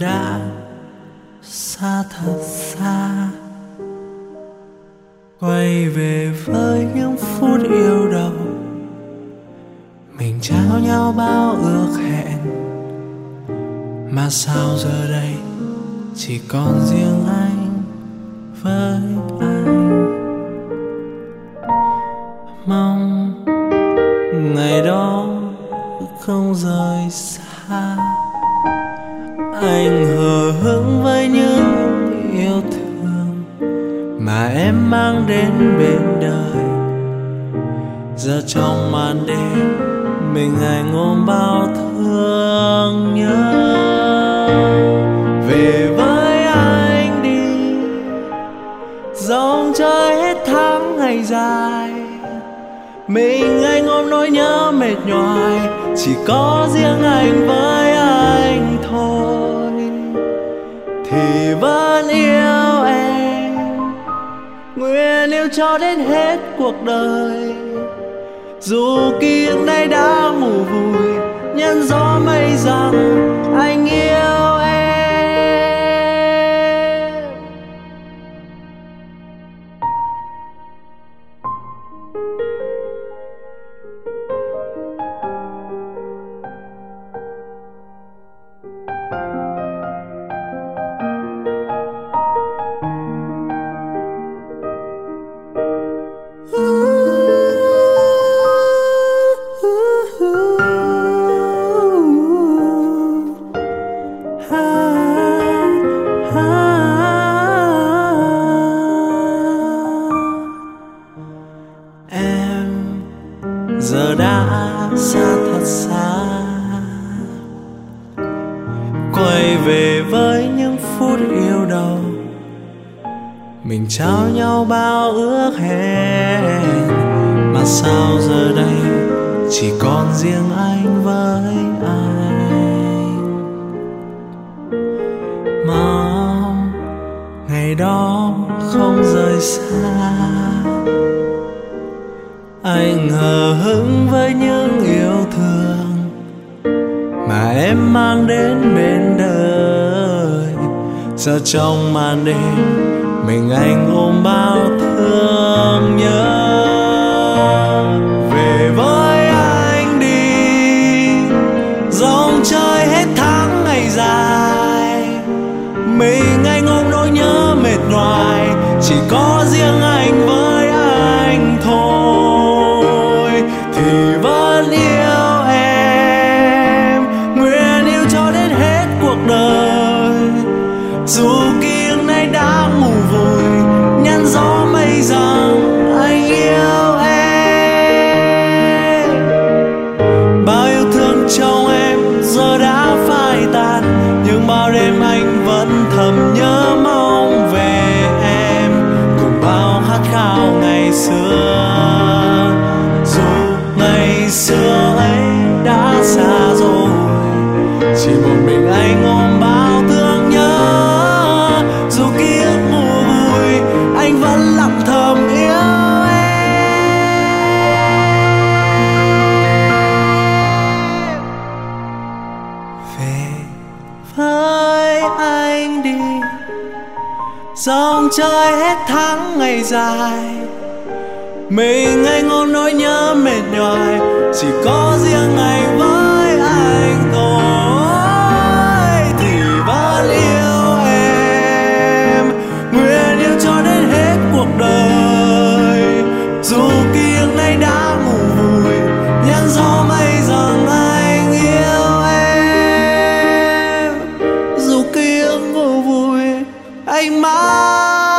đã xa thật xa quay về với những phút yêu đầu mình trao nhau bao ước hẹn. Mà sao giờ đây chỉ còn riêng anh với anh? Mong ngày đó không rời anh hờ hững với những yêu thương mà em mang đến bên đời. Giờ trong màn đêm, mình anh ôm bao thương nhớ. Về với anh đi, dòng chơi hết tháng ngày dài. Mình anh ôm nỗi nhớ mệt nhoài, chỉ có riêng anh với anh thôi thì vẫn yêu em. Nguyện yêu cho đến hết cuộc đời. Dù ký ức nay đã mù vùi, nhân gió mây rằng anh yêu xa thật xa quay về với những phút yêu đầu. Mình trao nhau bao ước hẹn, mà sao giờ đây chỉ còn riêng anh với anh mong ngày đó không rời xa. Anh hờ hững với những em mang đến bên đời. Giờ trong màn đêm, mình anh ôm bao thương nhớ. Về với anh đi, dòng chơi hết tháng ngày dài. Mình Dòng chơi hết tháng ngày dài. Mình ngây ngô nỗi nhớ mệt nhoài Chỉ có riêng ngày với anh thôi, thì bao nhiêu em nguyện yêu cho đến hết cuộc đời dù kiêng nay đã mù anh mãi.